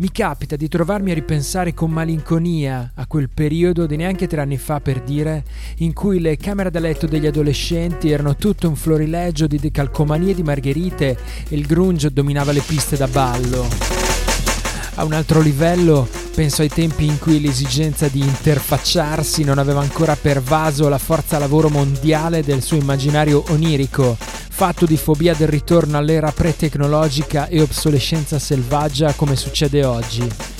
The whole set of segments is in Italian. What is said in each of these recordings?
Mi capita di trovarmi a ripensare con malinconia a quel periodo di neanche tre anni fa per dire, in cui le camere da letto degli adolescenti erano tutto un florilegio di decalcomanie di margherite e il grunge dominava le piste da ballo. A un altro livello penso ai tempi in cui l'esigenza di interfacciarsi non aveva ancora pervaso la forza lavoro mondiale del suo immaginario onirico, fatto di fobia del ritorno all'era pre-tecnologica e obsolescenza selvaggia come succede oggi.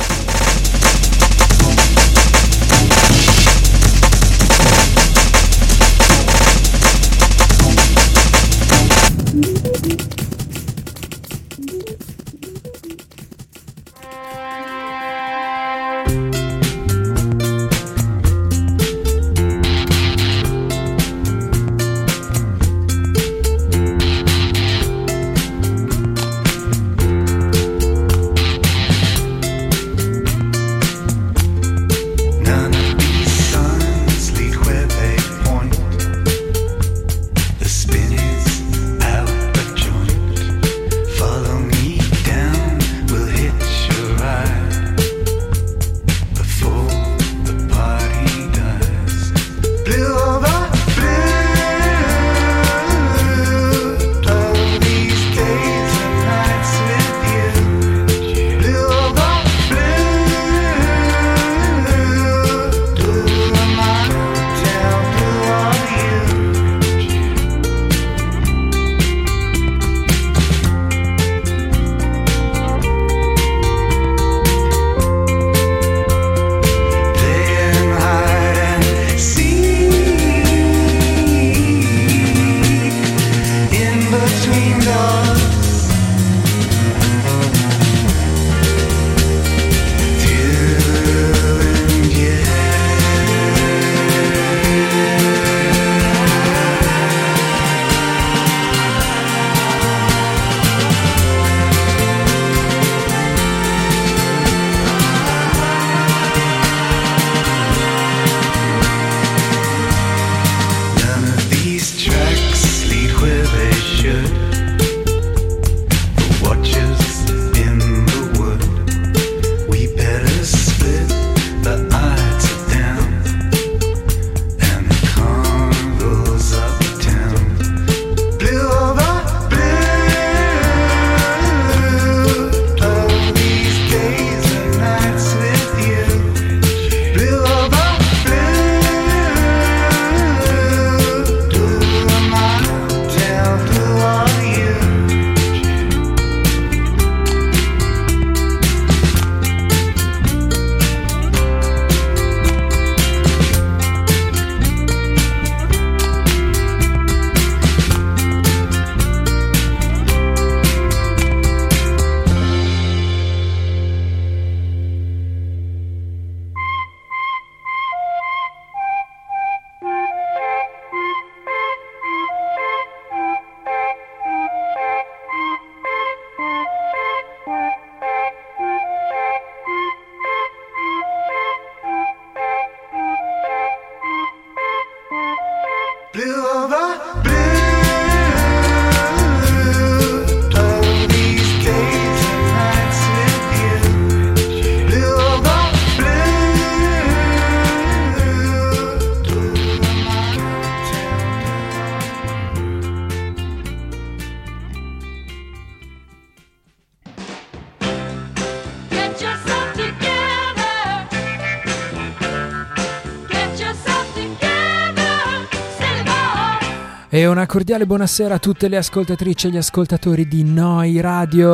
Cordiale buonasera a tutte le ascoltatrici e gli ascoltatori di Noi Radio.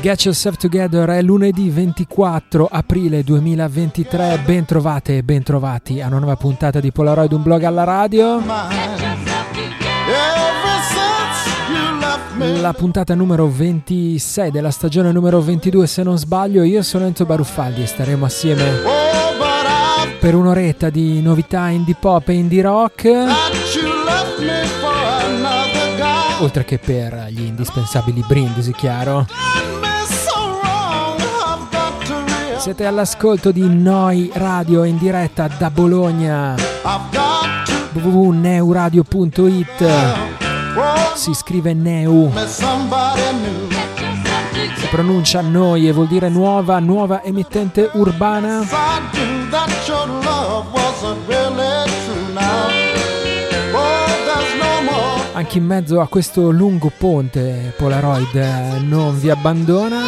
Get Yourself Together è lunedì 24 aprile 2023. Ben trovate e ben trovati a una nuova puntata di Polaroid, un blog alla radio. La puntata numero 26 della stagione numero 22, se non sbaglio. Io sono Enzo Baruffaldi e staremo assieme per un'oretta di novità indie pop e indie rock. Oltre che per gli indispensabili brindisi, chiaro. Siete all'ascolto di Noi Radio in diretta da Bologna. Www.neuradio.it Si scrive Neu. Si pronuncia Noi e vuol dire nuova, nuova emittente urbana anche in mezzo a questo lungo ponte Polaroid eh, non vi abbandona.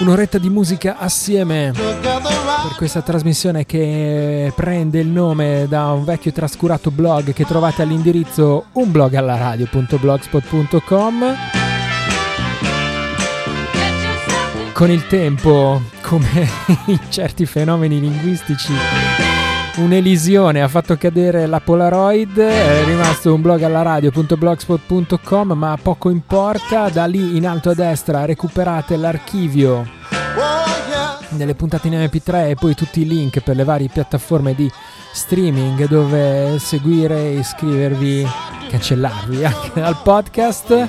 Un'oretta di musica assieme per questa trasmissione che prende il nome da un vecchio trascurato blog che trovate all'indirizzo unblogallaradio.blogspot.com. Con il tempo, come in certi fenomeni linguistici, un'elisione ha fatto cadere la Polaroid, è rimasto un blog alla radio.blogspot.com, ma poco importa, da lì in alto a destra recuperate l'archivio delle puntate in MP3 e poi tutti i link per le varie piattaforme di streaming dove seguire, iscrivervi, cancellarvi anche dal podcast.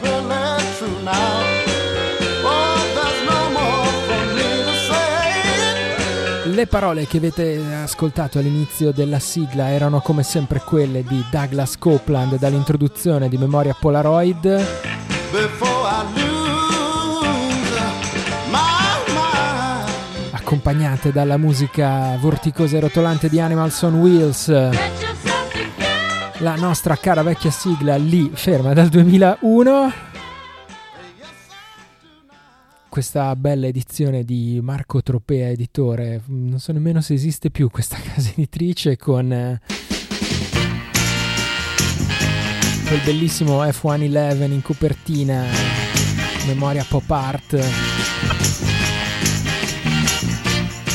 Le parole che avete ascoltato all'inizio della sigla erano come sempre quelle di Douglas Copeland dall'introduzione di Memoria Polaroid. Accompagnate dalla musica vorticosa e rotolante di Animals on Wheels. La nostra cara vecchia sigla lì ferma dal 2001 questa bella edizione di Marco Tropea editore. Non so nemmeno se esiste più questa casa editrice con eh, quel bellissimo F111 in copertina, memoria pop art.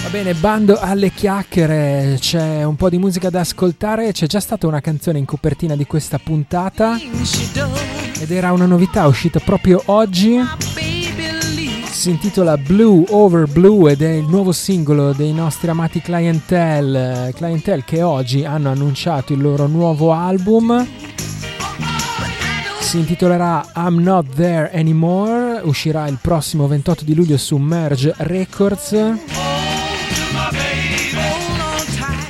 Va bene, bando alle chiacchiere, c'è un po' di musica da ascoltare, c'è già stata una canzone in copertina di questa puntata ed era una novità uscita proprio oggi si intitola Blue Over Blue ed è il nuovo singolo dei nostri amati Clientele, Clientele che oggi hanno annunciato il loro nuovo album. Si intitolerà I'm Not There Anymore, uscirà il prossimo 28 di luglio su Merge Records.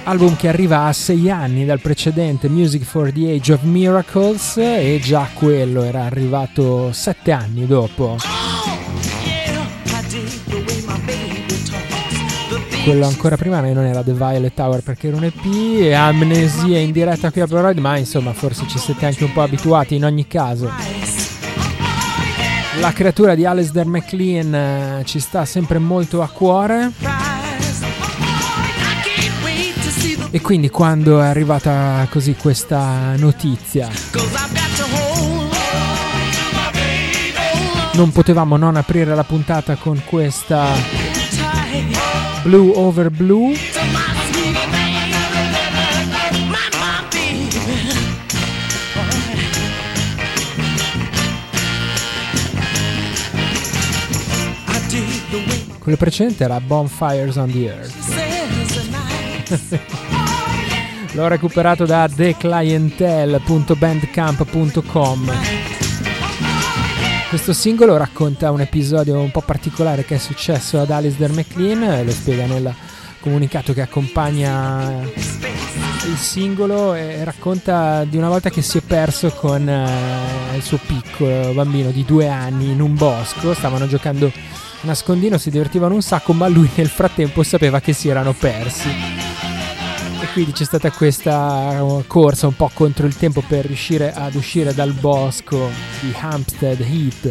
Album che arriva a sei anni dal precedente Music for the Age of Miracles e già quello era arrivato sette anni dopo. Quello ancora prima non era The Violet Tower perché era un EP e Amnesia in diretta qui a Polaroid ma insomma forse ci siete anche un po' abituati in ogni caso. La creatura di Alasdair McLean eh, ci sta sempre molto a cuore. E quindi quando è arrivata così questa notizia? Non potevamo non aprire la puntata con questa Blue Over Blue. Quello precedente era Bonfires on the Earth. L'ho recuperato da theclientele.bandcamp.com. Questo singolo racconta un episodio un po' particolare che è successo ad Alistair McLean, lo spiega nel comunicato che accompagna il singolo e racconta di una volta che si è perso con uh, il suo piccolo bambino di due anni in un bosco, stavano giocando nascondino, si divertivano un sacco, ma lui nel frattempo sapeva che si erano persi e quindi c'è stata questa uh, corsa un po' contro il tempo per riuscire ad uscire dal bosco di Hampstead Heath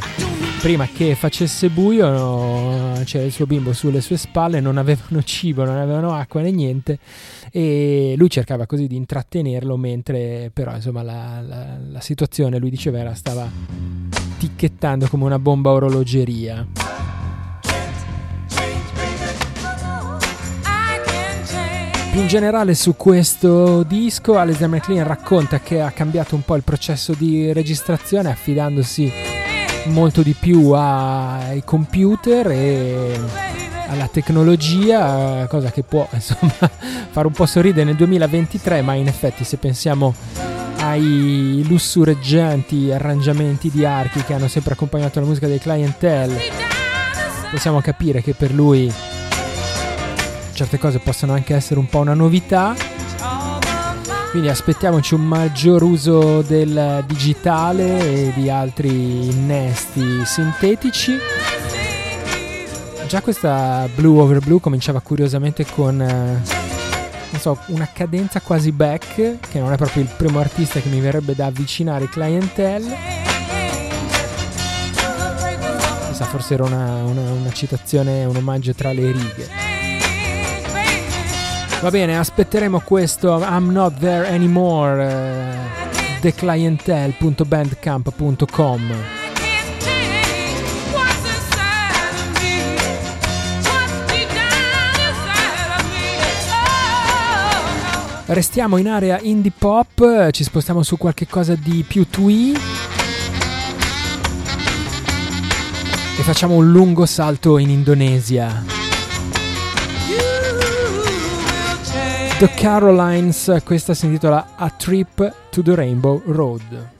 prima che facesse buio c'era il suo bimbo sulle sue spalle, non avevano cibo, non avevano acqua né niente e lui cercava così di intrattenerlo mentre però insomma la, la, la situazione lui diceva era stava ticchettando come una bomba orologeria. Più in generale su questo disco Alistair McLean racconta che ha cambiato un po' il processo di registrazione affidandosi molto di più ai computer e alla tecnologia, cosa che può insomma fare un po' sorridere nel 2023, ma in effetti se pensiamo ai lussureggianti arrangiamenti di archi che hanno sempre accompagnato la musica dei clientele, possiamo capire che per lui certe cose possono anche essere un po' una novità. Quindi aspettiamoci un maggior uso del digitale e di altri innesti sintetici. Già questa Blue Over Blue cominciava curiosamente con eh, so, una cadenza quasi back, che non è proprio il primo artista che mi verrebbe da avvicinare clientele. Chissà, forse era una, una, una citazione, un omaggio tra le righe. Va bene, aspetteremo questo I'm Not There Anymore, eh, theclientele.bandcamp.com. Restiamo in area indie pop, ci spostiamo su qualche cosa di più twee e facciamo un lungo salto in Indonesia. The Carolines, questa si intitola A Trip to the Rainbow Road.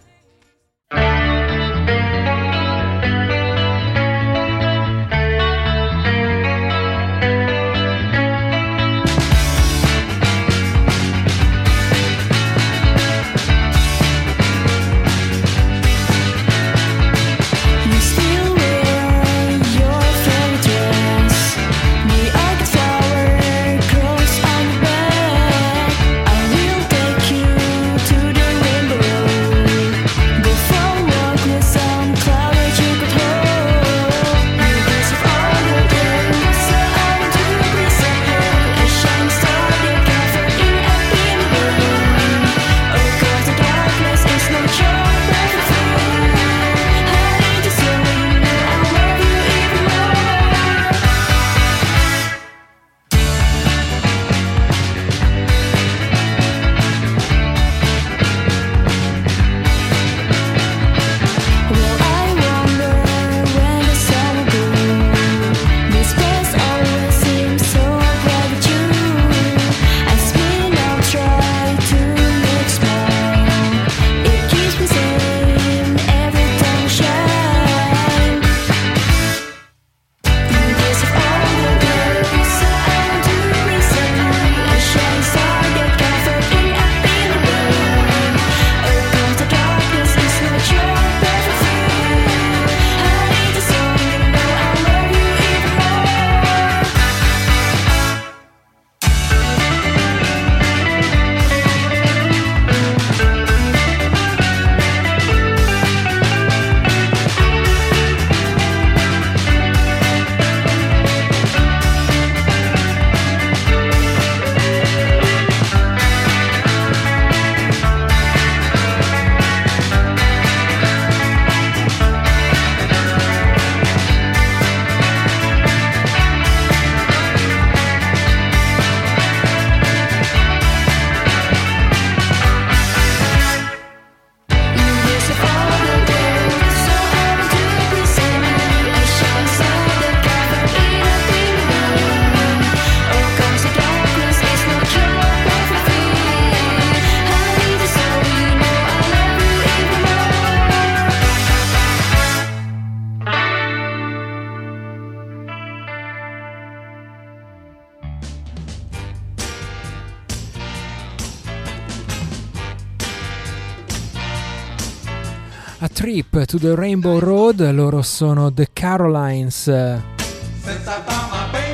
The Rainbow Road, loro sono The Carolines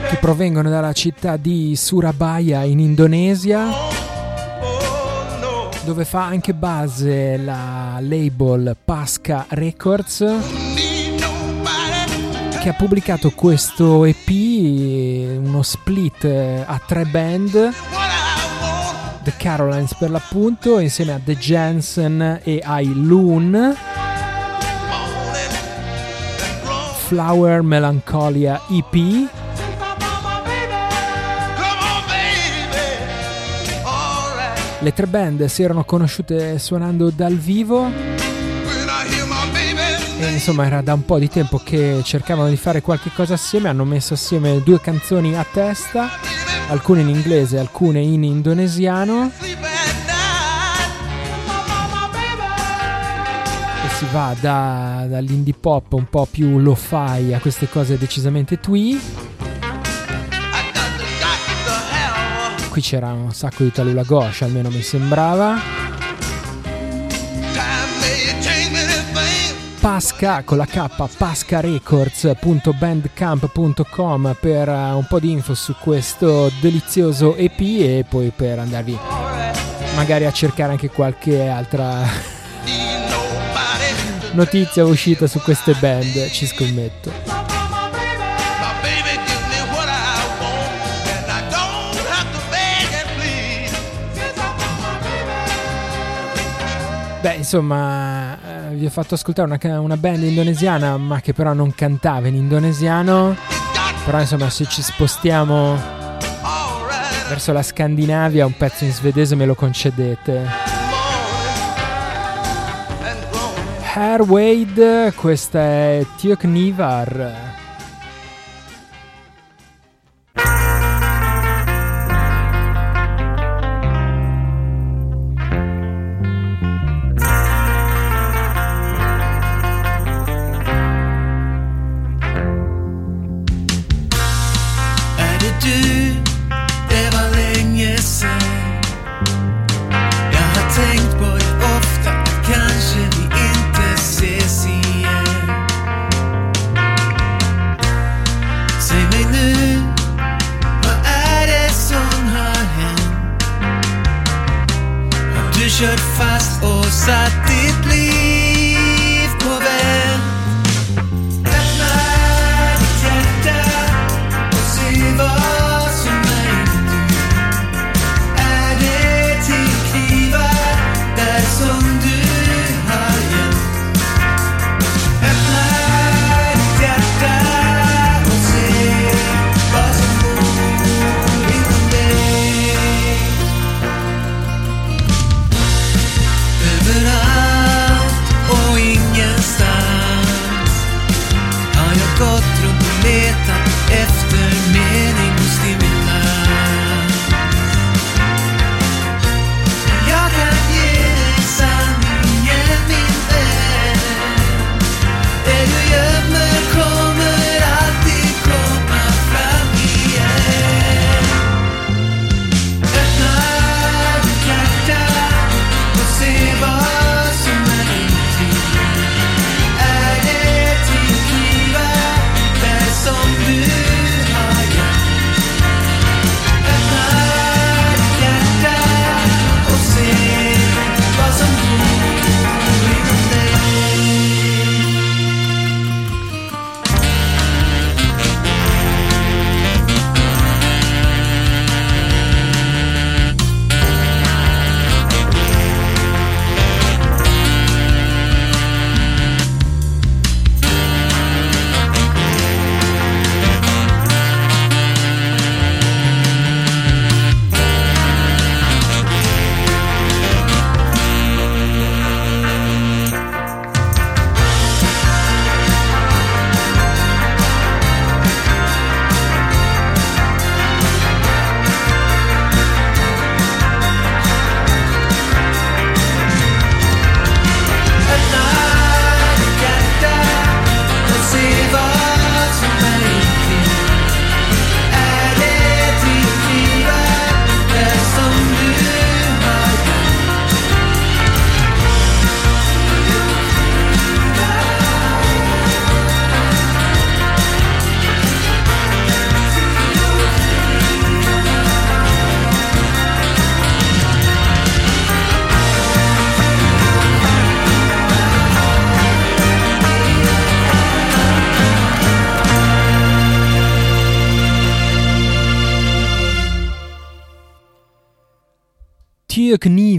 che provengono dalla città di Surabaya in Indonesia dove fa anche base la label Pasca Records che ha pubblicato questo EP, uno split eh, a tre band, The Carolines per l'appunto, insieme a The Jensen e ai Loon. Flower Melancholia EP. Le tre band si erano conosciute suonando dal vivo e insomma era da un po' di tempo che cercavano di fare qualche cosa assieme, hanno messo assieme due canzoni a testa, alcune in inglese, alcune in indonesiano. Si va da, dall'indie pop un po' più lo-fi a queste cose decisamente twee. qui c'era un sacco di Talula Ghosh, almeno mi sembrava. Pasca con la K, pascarecords.bandcamp.com per uh, un po' di info su questo delizioso EP e poi per andarvi magari a cercare anche qualche altra notizia uscita su queste band, ci scommetto. Beh, insomma, eh, vi ho fatto ascoltare una, una, band indonesiana, ma che però non cantava in indonesiano. Però, insomma, se ci spostiamo verso la Scandinavia, un pezzo in svedese me lo concedete. Hair Wade, questa è Tioknivar. som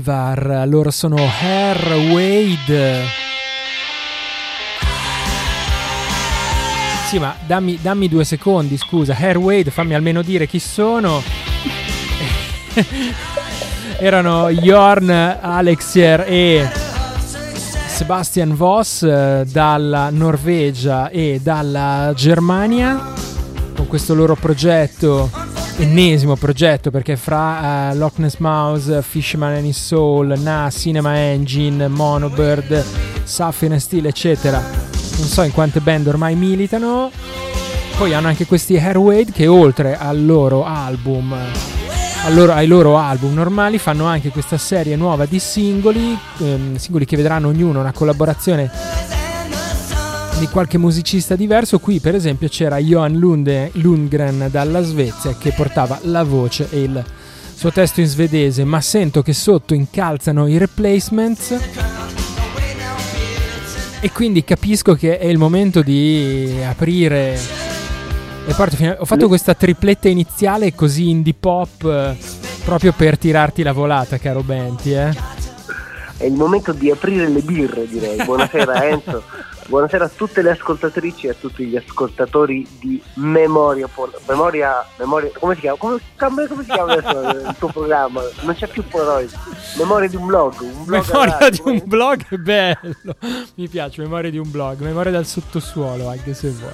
Nivar, loro sono Hair Wade. Sì, ma dammi, dammi due secondi, scusa. Hair Wade, fammi almeno dire chi sono. Erano Jorn Alexier e Sebastian Voss eh, dalla Norvegia e dalla Germania con questo loro progetto ennesimo progetto perché fra uh, Loch Ness Mouse, Fishman and His Soul, Na, Cinema Engine, Monobird, Sapphire Steel eccetera. Non so in quante band ormai militano. Poi hanno anche questi Hairwade che oltre al loro album loro, ai loro album normali fanno anche questa serie nuova di singoli ehm, singoli che vedranno ognuno una collaborazione di qualche musicista diverso. Qui, per esempio, c'era Johan Lunde, Lundgren dalla Svezia che portava la voce e il suo testo in svedese, ma sento che sotto incalzano i replacements. E quindi capisco che è il momento di aprire le porte. Ho fatto questa tripletta iniziale così indie pop proprio per tirarti la volata, caro Benti. Eh? È il momento di aprire le birre, direi. Buonasera Enzo. Buonasera a tutte le ascoltatrici e a tutti gli ascoltatori di Memoria Memoria, Memoria come si chiama? Come, come, come si chiama adesso il tuo programma? Non c'è più Polaroid. Memoria di un blog. Un blog memoria radio, di un blog è bello. Mi piace, memoria di un blog, memoria dal sottosuolo, anche se vuoi.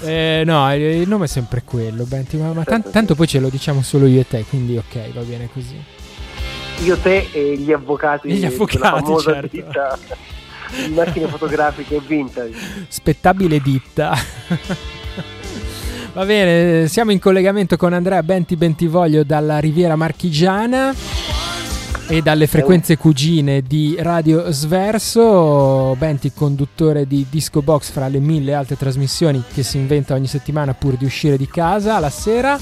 Eh, no, il nome è sempre quello, Benti, ma, ma certo, tanto, tanto poi ce lo diciamo solo io e te, quindi ok, va bene così. Io, te e gli avvocati. E gli avvocati, certo. Di macchine fotografiche vintage. Spettabile ditta. Va bene, siamo in collegamento con Andrea Benti Bentivoglio dalla Riviera Marchigiana e dalle frequenze cugine di Radio Sverso. Benti, conduttore di Disco Box fra le mille altre trasmissioni che si inventa ogni settimana pur di uscire di casa la sera.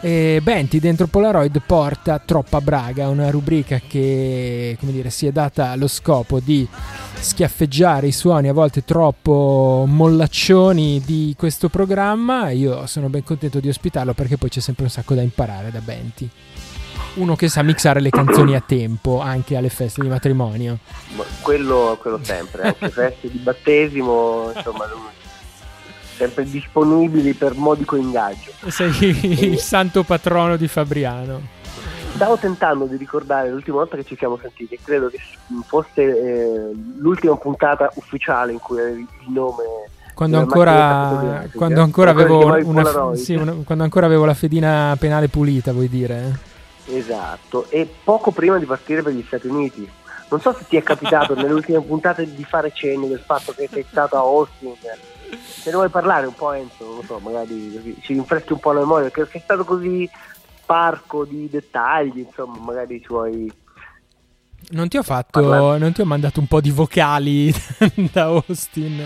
E Benti dentro Polaroid porta Troppa Braga, una rubrica che come dire, si è data lo scopo di schiaffeggiare i suoni a volte troppo mollaccioni di questo programma. Io sono ben contento di ospitarlo perché poi c'è sempre un sacco da imparare da Benti. Uno che sa mixare le canzoni a tempo anche alle feste di matrimonio. Quello, quello sempre, anche feste di battesimo, insomma, sempre disponibili per modico ingaggio. Sei il santo patrono di Fabriano. Stavo tentando di ricordare l'ultima volta che ci siamo sentiti, credo che fosse eh, l'ultima puntata ufficiale in cui avevi il nome quando ancora, quando, ancora avevo una, sì, una, quando ancora avevo la fedina penale pulita, vuoi dire? Esatto, e poco prima di partire per gli Stati Uniti. Non so se ti è capitato nelle ultime puntate di fare cenni del fatto che sei stato a Austin. Se ne vuoi parlare un po' Enzo, non lo so, magari ci rinfreschi un po' la memoria, perché sei stato così parco di dettagli, insomma, magari ci vuoi... Non ti ho fatto, parlare. non ti ho mandato un po' di vocali da Austin?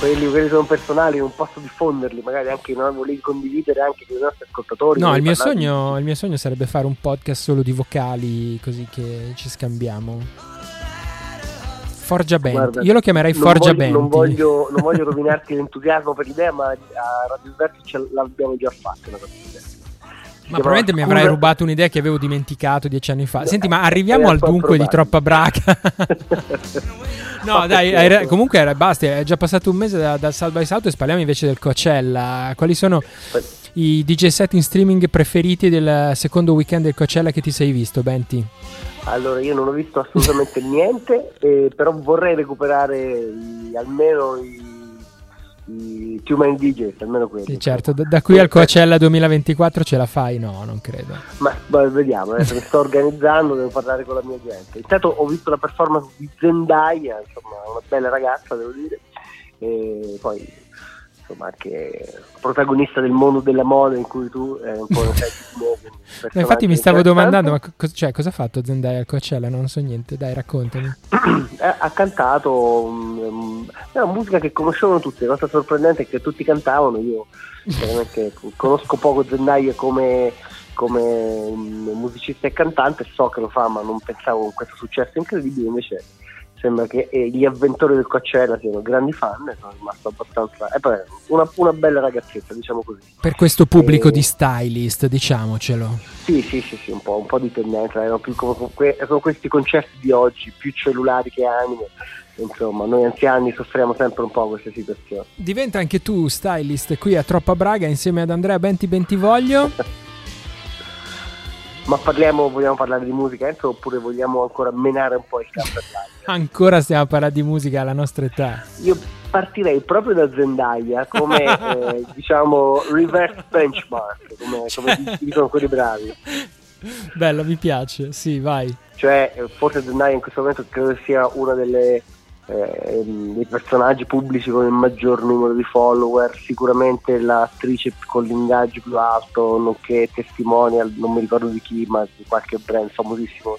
Quelli, quelli sono personali, non posso diffonderli, magari anche non volevi condividere anche con i nostri ascoltatori. No, il mio, sogno, il mio sogno sarebbe fare un podcast solo di vocali, così che ci scambiamo. Forgia Band. Guarda, Io lo chiamerei Forgia Band. Non voglio, non voglio rovinarti l'entusiasmo per l'idea, ma a Radio Sverti l'abbiamo già fatto una cosa ma probabilmente mi avrai rubato un'idea che avevo dimenticato dieci anni fa. Senti, ma arriviamo al dunque di troppa braca. no, dai, hai, comunque era, basta, è già passato un mese da, dal South by South e parliamo invece del Coachella. Quali sono i DJ set in streaming preferiti del secondo weekend del Coachella che ti sei visto, Benti? Allora, io non ho visto assolutamente niente, eh, però vorrei recuperare i, almeno i i Two Man DJ, almeno quelli. Sì, certo, da, da qui al Coachella 2024 ce la fai? No, non credo. Ma beh, vediamo, adesso mi sto organizzando, devo parlare con la mia gente. Intanto ho visto la performance di Zendaya, insomma, una bella ragazza, devo dire. E poi insomma anche protagonista del mondo della moda in cui tu eh, un po' non sai no, infatti mi stavo domandando ma co- cioè, cosa ha fatto Zendaya al Coachella? Non so niente dai raccontami. Eh, ha cantato um, è una musica che conoscevano tutti la cosa sorprendente è che tutti cantavano io veramente conosco poco Zendaya come come musicista e cantante so che lo fa ma non pensavo con questo successo incredibile invece sembra che gli avventori del Coachella siano grandi fan e sono rimasto abbastanza... E poi una, una bella ragazzetta, diciamo così. Per questo pubblico E- di stylist, diciamocelo. Sì, sì, sì, sì, un po', un po' di tendenza, erano più come, come que- sono questi concerti di oggi, più cellulari che anime, insomma, noi anziani soffriamo sempre un po' queste situazioni. Diventa anche tu stylist qui a Troppa Braga insieme ad Andrea Benti Bentivoglio. Ma parliamo, vogliamo parlare di musica Enzo oppure vogliamo ancora menare un po' il campo? Ancora stiamo a parlare di musica alla nostra età. Io partirei proprio da Zendaya come, eh, diciamo, reverse benchmark, come, come dicono quelli bravi. Bello, mi piace. Sì, vai. Cioè, forse Zendaya in questo momento credo sia una delle eh, dei personaggi pubblici con il maggior numero di follower, sicuramente l'attrice con l'ingaggio più alto, nonché testimonial, non mi ricordo di chi, ma di qualche brand famosissimo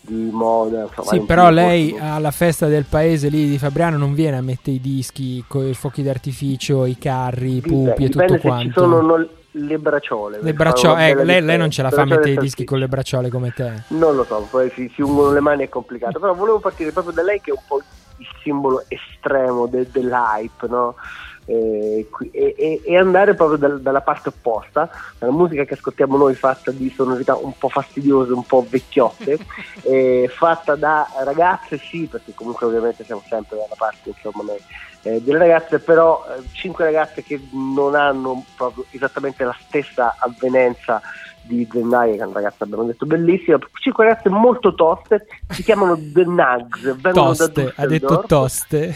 di moda. Insomma, Sì, però lei posti. alla festa del paese lì di Fabriano non viene a mettere i dischi con i fuochi d'artificio, i carri, i pupi e tutto quanto. ci sono no- le bracciole. Le per braccio- fare una eh, lei, lei non ce la fa a mettere i Bracciole dischi con le bracciole come te. Non lo so, poi si, si ungono le mani è complicato, però volevo partire proprio da lei che è un po' il simbolo estremo de- dell'hype, no? E, qui- e- e- e andare proprio dal- dalla parte opposta, dalla musica che ascoltiamo noi fatta di sonorità un po' fastidiose, un po' vecchiotte, eh, fatta da ragazze sì, perché comunque ovviamente siamo sempre dalla parte insomma, noi, eh, delle ragazze, però eh, cinque ragazze che non hanno proprio esattamente la stessa avvenenza di Zendaya, che è una ragazza abbiamo detto bellissima, cinque ragazze molto toste, si chiamano The Nugs, Toste, ha detto toste.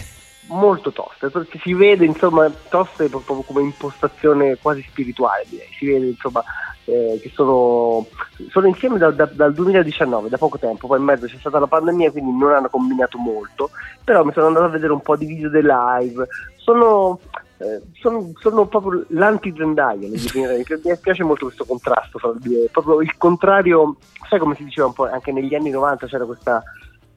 molto toste, perché si vede insomma toste proprio come impostazione quasi spirituale direi, si vede insomma eh, che sono, sono insieme da- da- dal 2019, da poco tempo, poi in mezzo c'è stata la pandemia quindi non hanno combinato molto, però mi sono andato a vedere un po' di video dei live, sono, eh, sono, sono proprio l'anti-Zendaya, le definirei. mi pi- mi piace molto questo contrasto, proprio il contrario, sai come si diceva un po' anche negli anni 90 c'era questa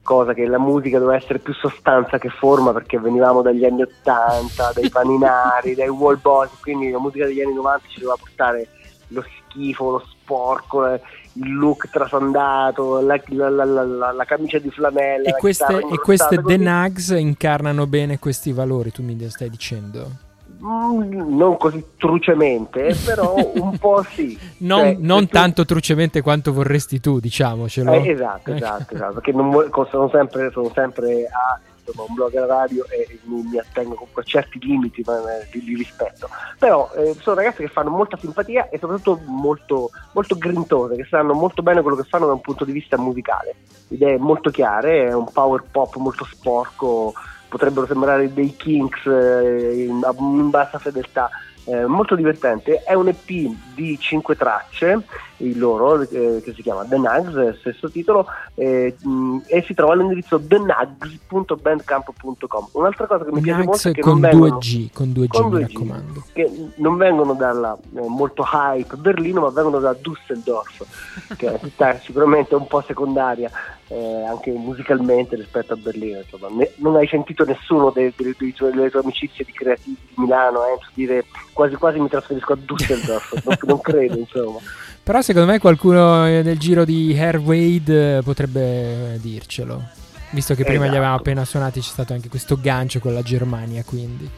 cosa che la musica doveva essere più sostanza che forma perché venivamo dagli anni 80, dai paninari, dai wall boys, quindi la musica degli anni 90 ci doveva portare lo schifo, lo sporco, il look trasandato, la, la- la- la- camicia di flanella. E queste, e queste The. Nugs incarnano bene questi valori, tu mi stai dicendo. Mm, non così trucemente, eh, però un po' sì. Non, Cioè, non tu- tanto trucemente quanto vorresti tu, diciamocelo. Eh, esatto, Ecco. esatto, esatto, perché non sono, sempre, sono sempre a insomma, un blog radio e mi, mi attengo comunque a certi limiti ma, eh, di, di rispetto. Però eh, sono ragazze che fanno molta simpatia e soprattutto molto, molto grintose, che sanno molto bene quello che fanno da un punto di vista musicale. Idee molto chiare, è un power pop molto sporco, potrebbero sembrare dei Kinks eh, in, in bassa fedeltà. eh, molto divertente, è un EP di 5 tracce, il loro, eh, che si chiama The Nugs, stesso titolo, eh, mh, e si trova all'indirizzo thenugs.bandcamp.com. Un'altra cosa che mi piace molto è che con non vengono, 2G, con 2G con mi 2G, raccomando. che non vengono dalla eh, molto hype Berlino, ma vengono da Düsseldorf, che è città sicuramente un po' secondaria eh, anche musicalmente rispetto a Berlino. Insomma. Ne- non hai sentito nessuno dei tuoi- delle tue amicizie di creativi di Milano eh, dire quasi quasi mi trasferisco a Düsseldorf, non, non credo insomma. Però secondo me qualcuno eh, nel giro di Hair Wade eh, potrebbe eh, dircelo. Visto che prima gli Esatto. avevamo appena suonati c'è stato anche questo gancio con la Germania, quindi.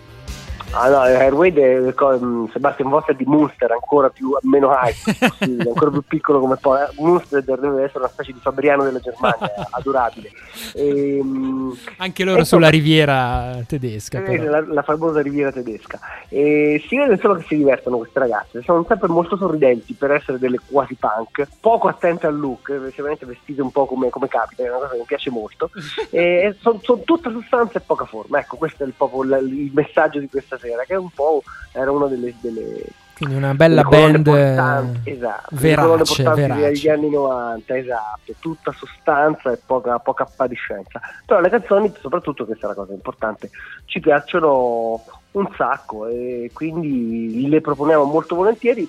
Ah no, Airwade è co- mh, Sebastian Voss è di Munster, ancora più meno hype, possibile, ancora più piccolo come poi. eh, Munster deve essere una specie di Fabriano della Germania, adorabile. E, mh, Anche loro sulla insomma, riviera tedesca. eh, la, la famosa riviera tedesca. E si vede solo che si divertono queste ragazze, sono sempre molto sorridenti per essere delle quasi punk, poco attente al look, semplicemente vestite un po' come, come capita, è una cosa che mi piace molto. sono tutta sostanza e poca forma. Ecco, questo è il, proprio il messaggio di questa sera, che è un po' era una delle, delle Quindi una bella band portanti, eh, esatto, colonne verace, degli anni 90, esatto, tutta sostanza e poca, poca appariscenza. Però le canzoni, soprattutto questa è la cosa importante, ci piacciono un sacco e quindi le proponiamo molto volentieri.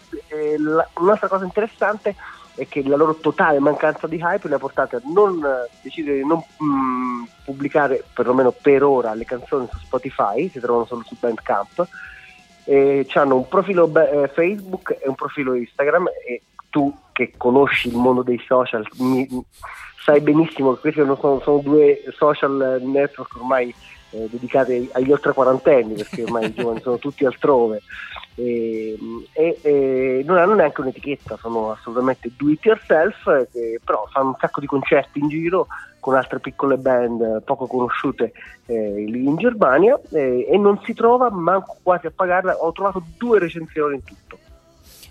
La- un'altra cosa interessante è che la loro totale mancanza di hype le ha portate a non eh, decidere di non mm, pubblicare, perlomeno per ora, le canzoni su Spotify, si trovano solo su Bandcamp. E hanno un profilo be- eh, Facebook e un profilo Instagram e tu che conosci il mondo dei social mi, sai benissimo che questi sono, sono due social network ormai eh, dedicati agli oltre quarantenni perché ormai i giovani sono tutti altrove e, e, e, non hanno neanche un'etichetta, sono assolutamente do it yourself, che però fanno un sacco di concerti in giro con altre piccole band poco conosciute eh, lì in Germania eh, e non si trova manco quasi a pagarla, ho trovato due recensioni in tutto.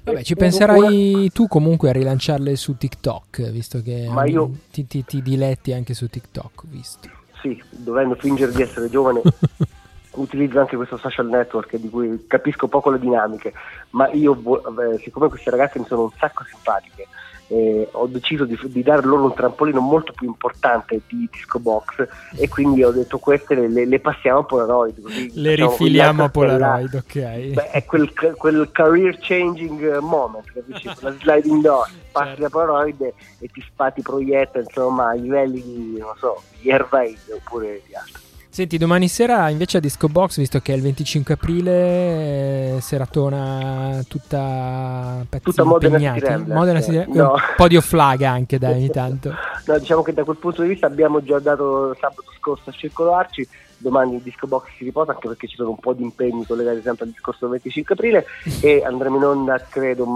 Vabbè, ci penserai una... tu comunque a rilanciarle su TikTok, visto che io... ti, ti, ti diletti anche su TikTok, visto. Sì, dovendo fingere di essere giovane utilizzo anche questo social network di cui capisco poco le dinamiche, ma io, eh, siccome queste ragazze mi sono un sacco simpatiche, eh, ho deciso di, di, dare loro un trampolino molto più importante di Disco Box e quindi ho detto queste le, le, passiamo a Polaroid. Così, le rifiliamo a Polaroid, ok. Beh, è quel, quel, career changing moment, capisci? La sliding door, passi certo. da Polaroid e, e ti spati proietta insomma a livelli di, non so, di Airways oppure di altro. Senti, domani sera invece a Disco Box, visto che è il 25 aprile, eh, seratona tutta pezzi tutta impegnati. Modena City no. Un po' di offlaga anche da ogni tanto. no, diciamo che da quel punto di vista abbiamo già dato sabato scorso a Circolo Arci domani il disco box si riposa anche perché ci sono un po' di impegni collegati sempre al discorso del 25 aprile e andremo in onda credo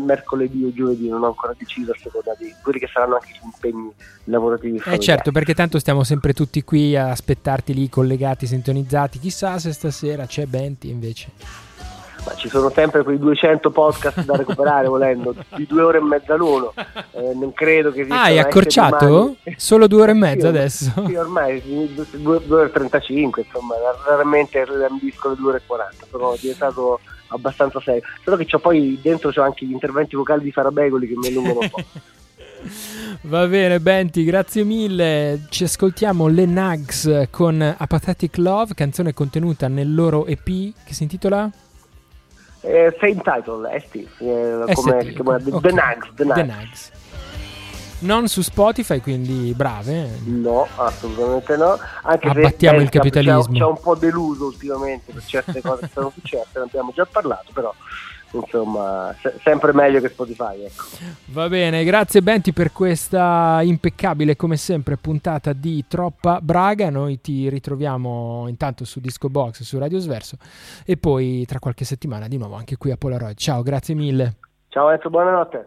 mercoledì o giovedì non ho ancora deciso a seconda di quelli che saranno anche gli impegni lavorativi eh certo perché tanto stiamo sempre tutti qui a aspettarti lì collegati sintonizzati. Chissà se stasera c'è Benti invece ma ci sono sempre quei 200 podcast da recuperare volendo, di due ore e mezza l'uno. Eh, non credo che Ah, hai accorciato? Solo due ore e mezza sì, adesso? Sì, ormai 2 ore e 35, insomma, raramente ambisco le 2 ore e 40, sono diventato abbastanza serio. Solo che c'ho poi dentro c'ho anche gli interventi vocali di Farabegoli che mi allungano un po'. Va bene, Benti, grazie mille. Ci ascoltiamo le Nugs con Apathetic Love, canzone contenuta nel loro EP che si intitola eh, same title, ST, eh, come si chiama? Okay. The, Nags, The, Nags. The Nags. Non su Spotify, quindi brave. No, assolutamente no. Anche Abbattiamo se il capitalismo. C'è un po' deluso ultimamente per certe cose che sono successe, ne abbiamo già parlato, però insomma, se- sempre meglio che Spotify. Ecco. Va bene, grazie Benti per questa impeccabile, come sempre, puntata di Troppa Braga. Noi ti ritroviamo intanto su Disco Box, su Radio Sverso e poi tra qualche settimana di nuovo anche qui a Polaroid. Ciao, grazie mille. Ciao Enzo, buonanotte.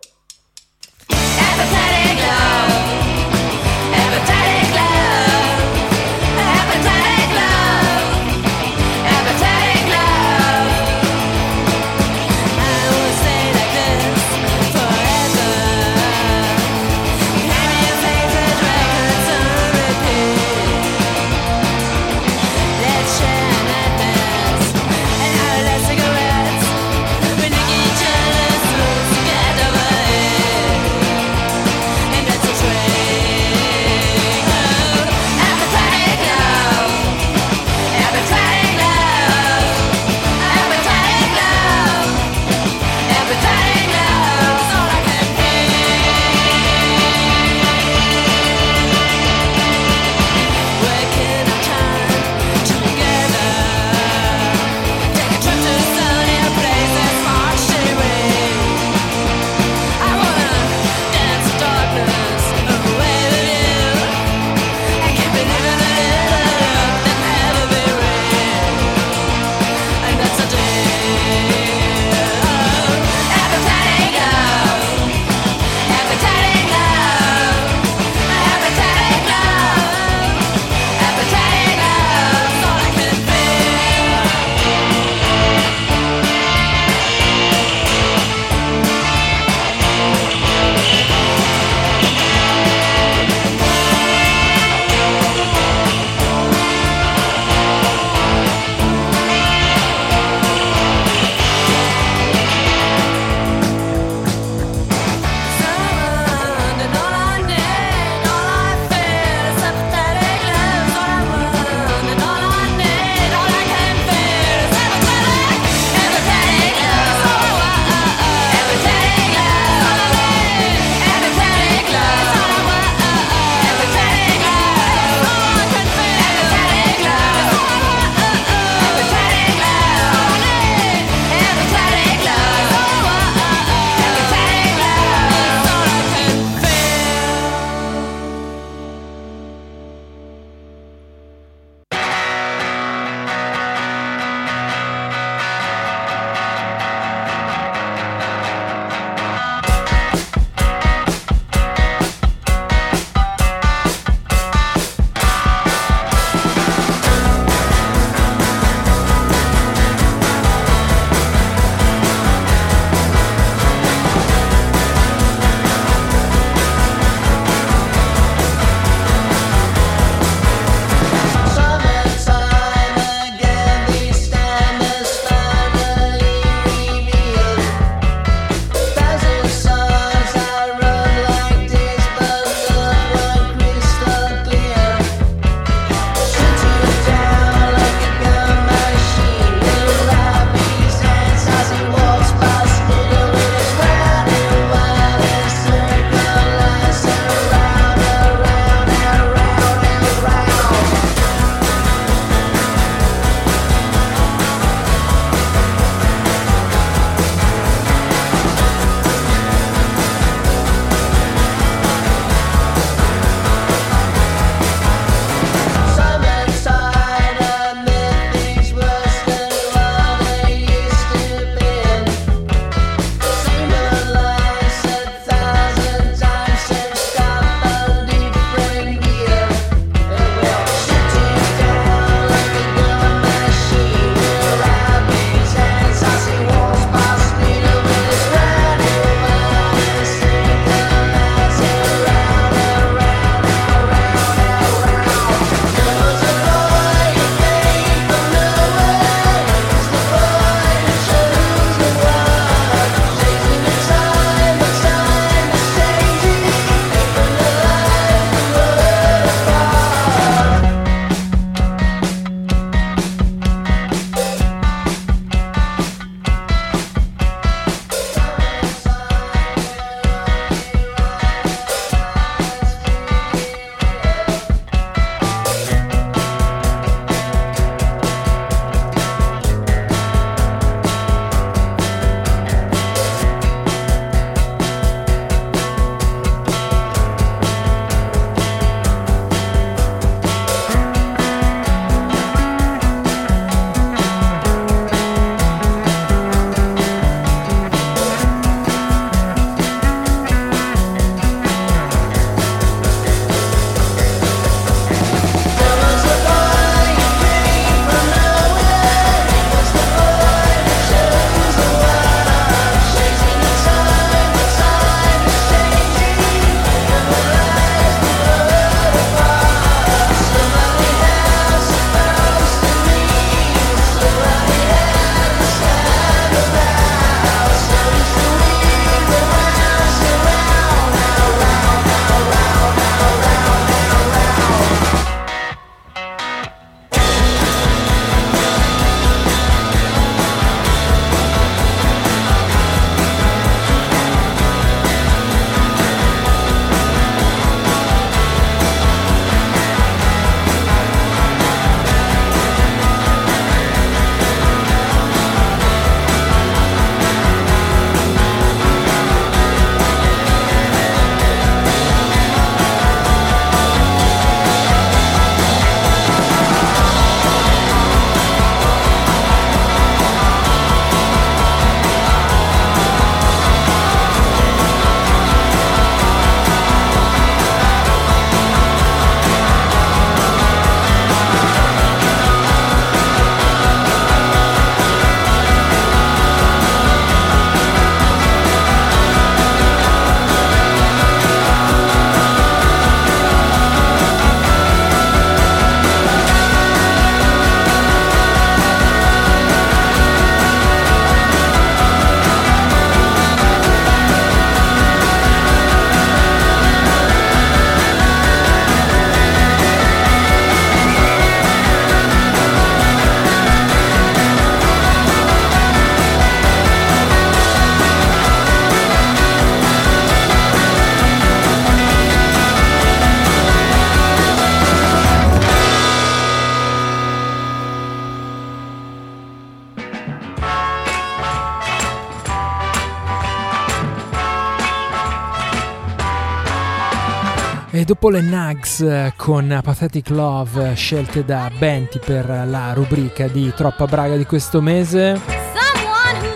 Dopo le Nugs eh, con Pathetic Love eh, scelte da Benti per la rubrica di Troppa Braga di questo mese,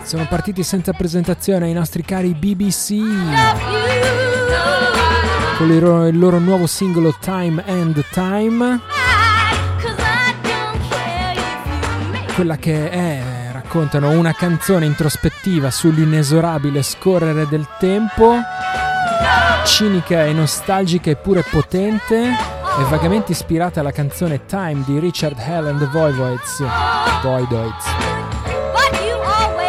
sono partiti senza presentazione i nostri cari BBC con il loro, il loro nuovo singolo Time and Time. Quella che è, raccontano una canzone introspettiva sull'inesorabile scorrere del tempo cinica e nostalgica eppure potente e vagamente ispirata alla canzone Time di Richard Hell and the Voivoids, Voidoids,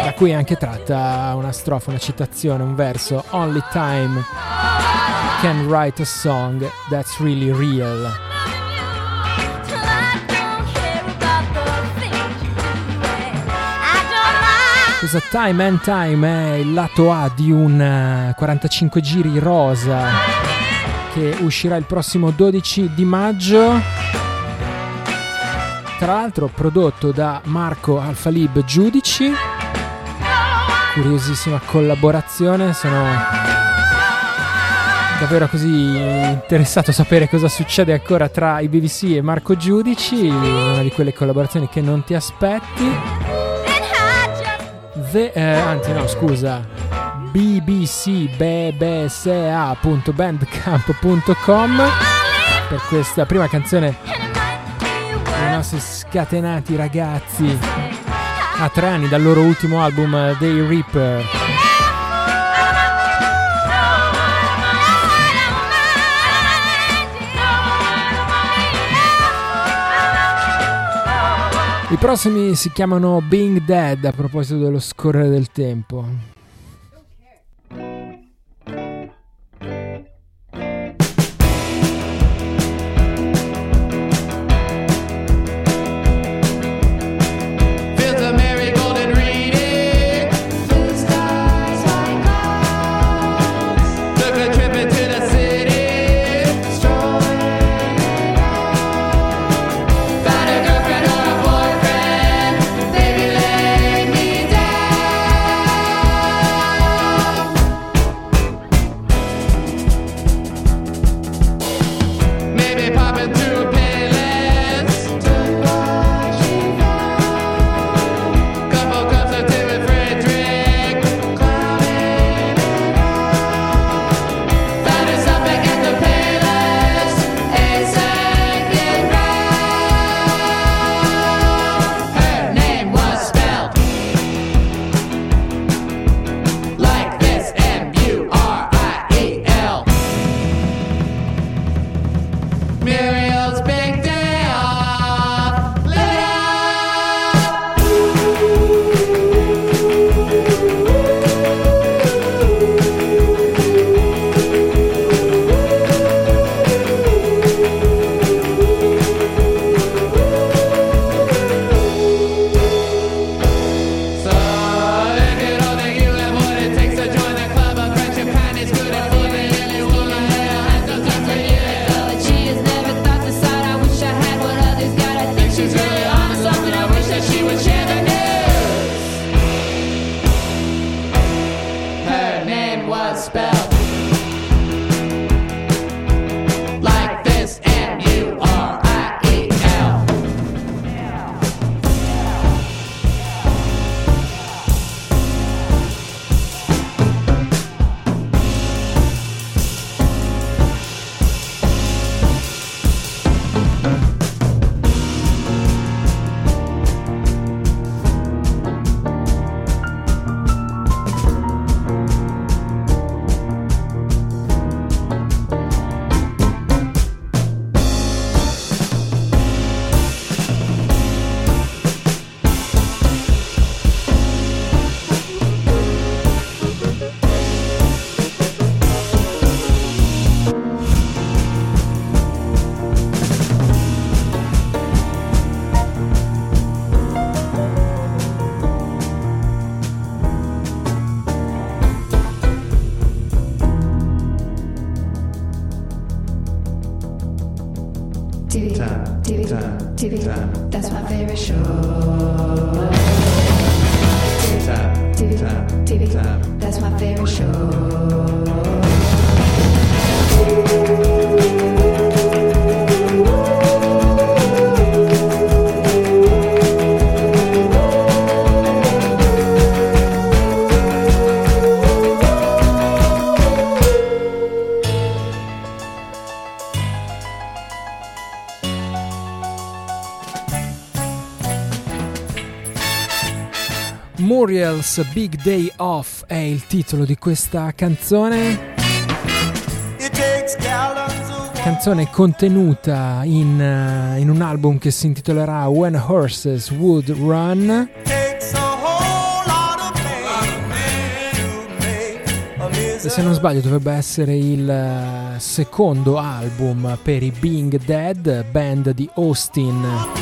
da cui è anche tratta una strofa, una citazione, un verso. Only Time can write a song that's really real. Questa Time and Time è il lato A di un 45 eh, giri rosa che uscirà il prossimo 12 di maggio. Tra l'altro prodotto da Marco Alfalib Giudici. Curiosissima collaborazione, sono davvero così interessato a sapere cosa succede ancora tra i BBC e Marco Giudici, una di quelle collaborazioni che non ti aspetti. The, eh, anzi no scusa. Bbcbbsa.bandcamp.com per questa prima canzone dei nostri scatenati ragazzi. A tre anni dal loro ultimo album dei Reaper I prossimi si chiamano Being Dead a proposito dello scorrere del tempo. Muriel's Big Day Off è il titolo di questa canzone. Canzone contenuta in, uh, in un album che si intitolerà When Horses Would Run. Se non sbaglio dovrebbe essere il uh, secondo album per i Being Dead, band di Austin.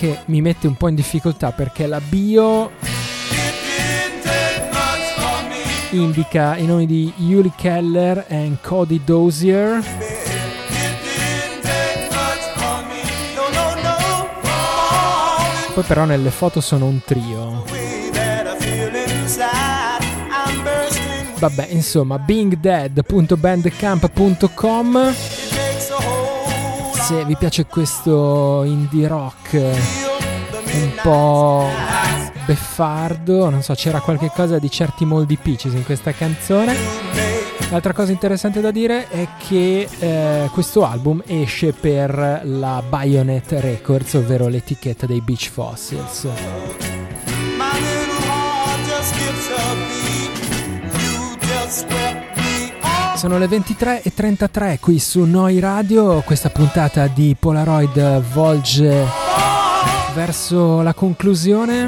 Che mi mette un po' in difficoltà perché la bio indica i nomi di Yuli Keller e Cody Dozier. Poi però nelle foto sono un trio. Vabbè, insomma, beingdead.bandcamp.com se vi piace questo indie rock un po' beffardo, non so, c'era qualche cosa di certi moldi Peaches in questa canzone. L'altra cosa interessante da dire è che eh, questo album esce per la Bayonet Records, ovvero l'etichetta dei Beach Fossils. Sono le 23.33 qui su Noi Radio, questa puntata di Polaroid volge verso la conclusione.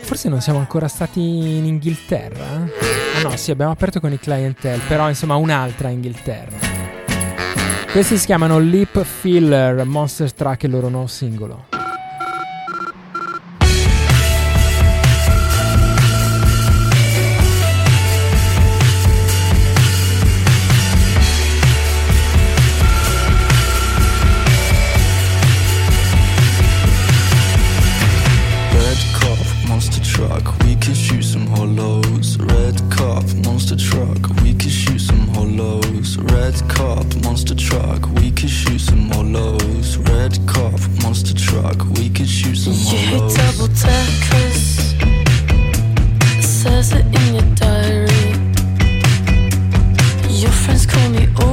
Forse non siamo ancora stati in Inghilterra? Ah no, sì, abbiamo aperto con i clientele, però insomma un'altra Inghilterra. Questi si chiamano Lip Filler Monster Truck, il loro nuovo singolo. friends call me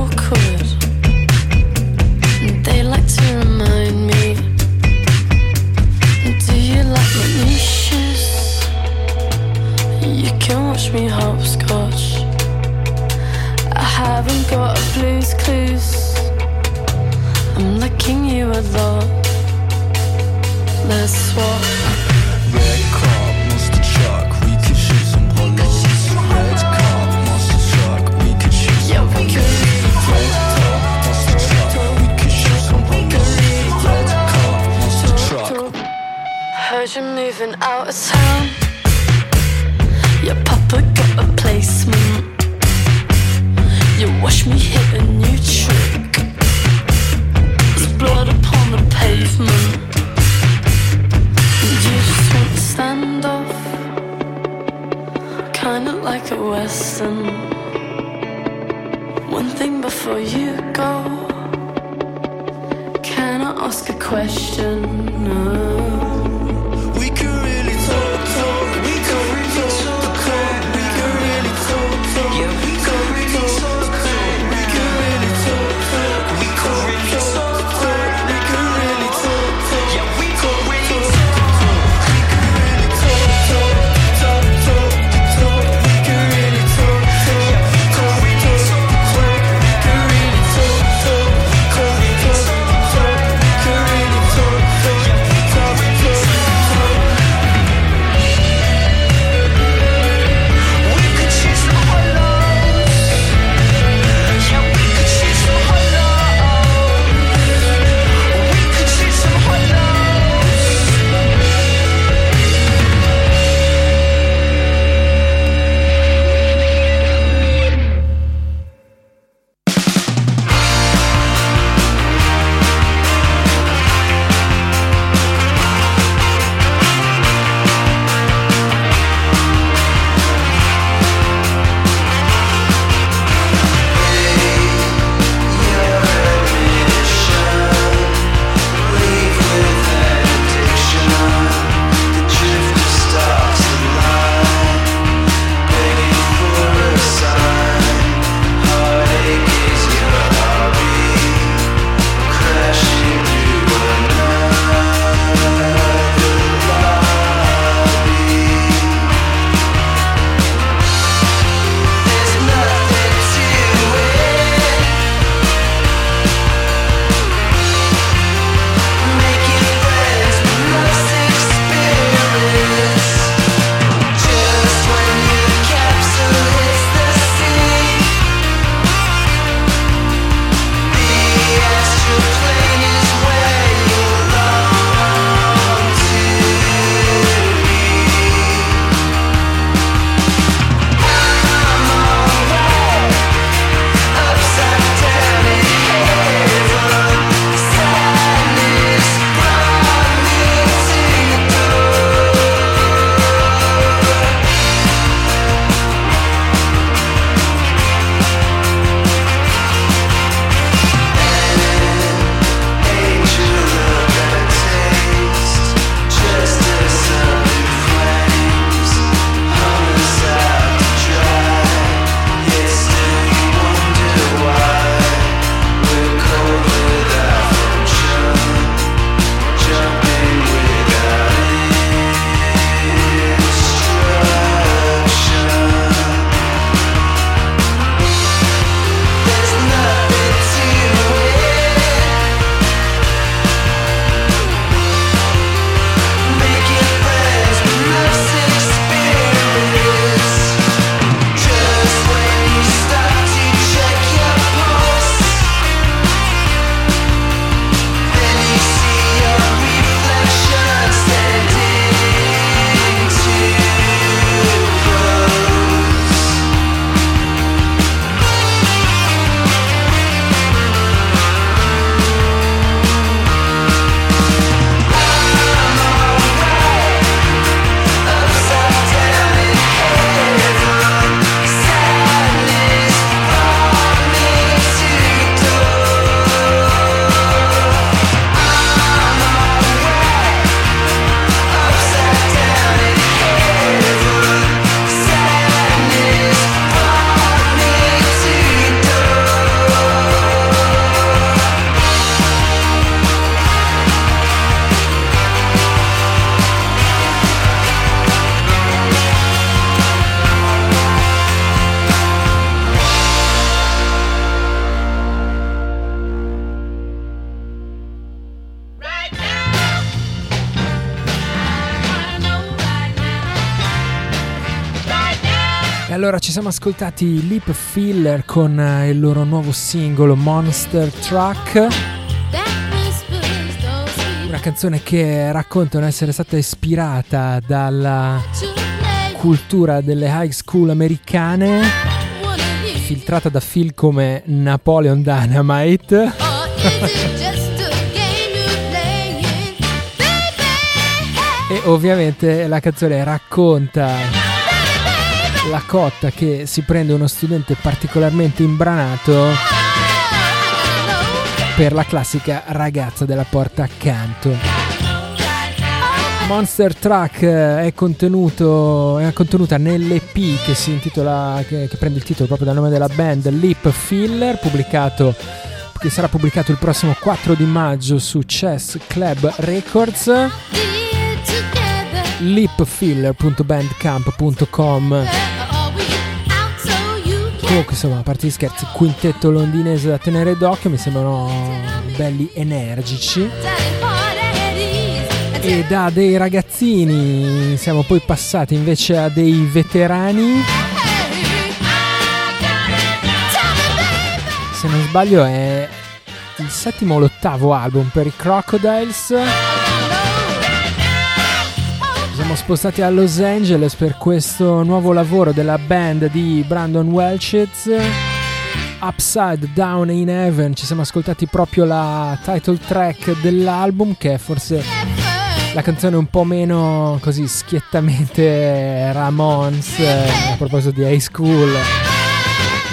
ascoltati Lip Filler con eh, il loro nuovo singolo Monster Truck. Una canzone che racconta di essere stata ispirata dalla cultura delle high school americane, filtrata da film come Napoleon Dynamite. e ovviamente la canzone racconta la cotta che si prende uno studente particolarmente imbranato per la classica ragazza della porta accanto. Monster Truck eh, è, contenuto, è contenuta nell'EP che intitola, che, che prende il titolo proprio dal nome della band, Lip Filler, pubblicato che sarà pubblicato il prossimo 4 di maggio su Chess Club Records lipfiller.bandcamp.com Comunque insomma, a parte gli scherzi, quintetto londinese da tenere d'occhio, mi sembrano belli energici. E da dei ragazzini siamo poi passati invece a dei veterani. Se non sbaglio è il settimo o l'ottavo album per i Crocodiles siamo spostati a Los Angeles per questo nuovo lavoro della band di Brandon Welchitz. Upside Down in Heaven, ci siamo ascoltati proprio la title track dell'album che è forse la canzone un po' meno così schiettamente Ramones eh, a proposito di high school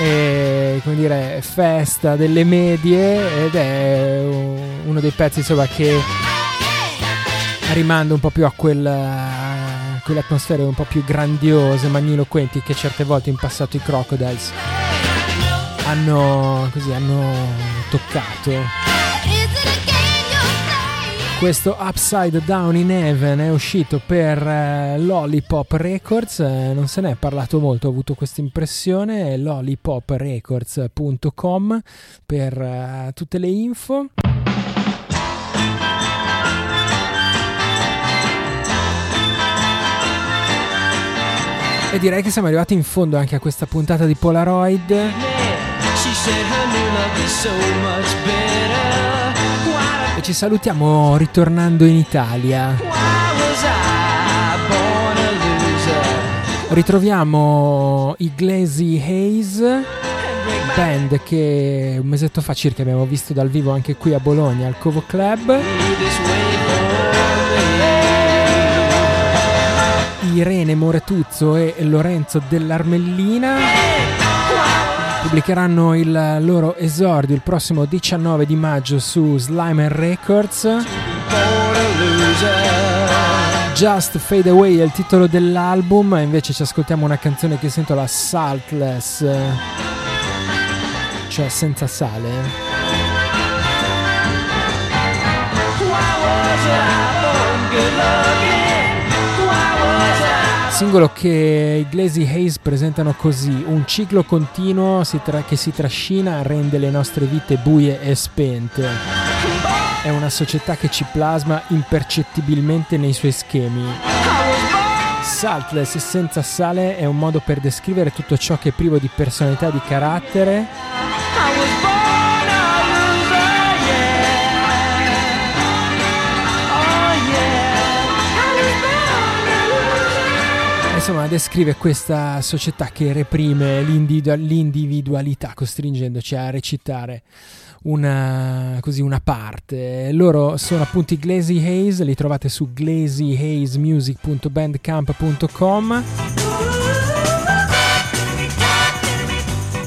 e come dire festa delle medie ed è uno dei pezzi insomma che rimanda un po' più a quel quelle atmosfere un po' più grandiose, magniloquenti che certe volte in passato i Crocodiles hanno, così, hanno toccato. Questo Upside Down in Heaven è uscito per eh, Lollipop Records, eh, non se ne è parlato molto, ho avuto questa impressione, lollipoprecords.com per eh, tutte le info. E direi che siamo arrivati in fondo anche a questa puntata di Polaroid. E ci salutiamo ritornando in Italia. Ritroviamo i Glazy Haze, band che un mesetto fa circa abbiamo visto dal vivo anche qui a Bologna al Covo Club. Irene Moretuzzo e Lorenzo dell'Armellina pubblicheranno il loro esordio il prossimo 19 di maggio su Slimer Records. Just Fade Away è il titolo dell'album, invece ci ascoltiamo una canzone che sento la Saltless, cioè senza sale. Good luck singolo che i Glazy Haze presentano così, un ciclo continuo che si trascina rende le nostre vite buie e spente. È una società che ci plasma impercettibilmente nei suoi schemi. Saltless senza sale è un modo per descrivere tutto ciò che è privo di personalità e di carattere insomma descrive questa società che reprime l'individualità costringendoci a recitare una, così, una parte. Loro sono appunto i Glazy Haze, li trovate su glazyhazemusic.bandcamp.com.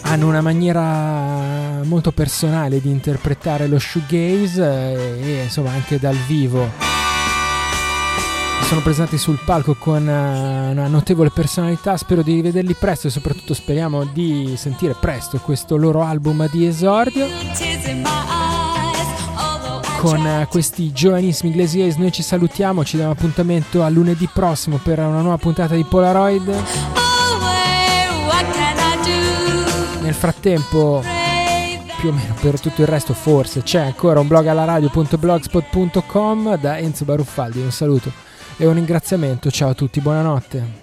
Hanno una maniera molto personale di interpretare lo shoegaze e insomma anche dal vivo sono presenti sul palco con uh, una notevole personalità. Spero di rivederli presto e soprattutto speriamo di sentire presto questo loro album di esordio. Con uh, questi giovanissimi Glaciers noi ci salutiamo, ci diamo appuntamento a lunedì prossimo per una nuova puntata di Polaroid. Nel frattempo più o meno per tutto il resto forse c'è ancora un blog alla radio.blogspot.com da Enzo Baruffaldi un saluto e un ringraziamento. Ciao a tutti, buonanotte.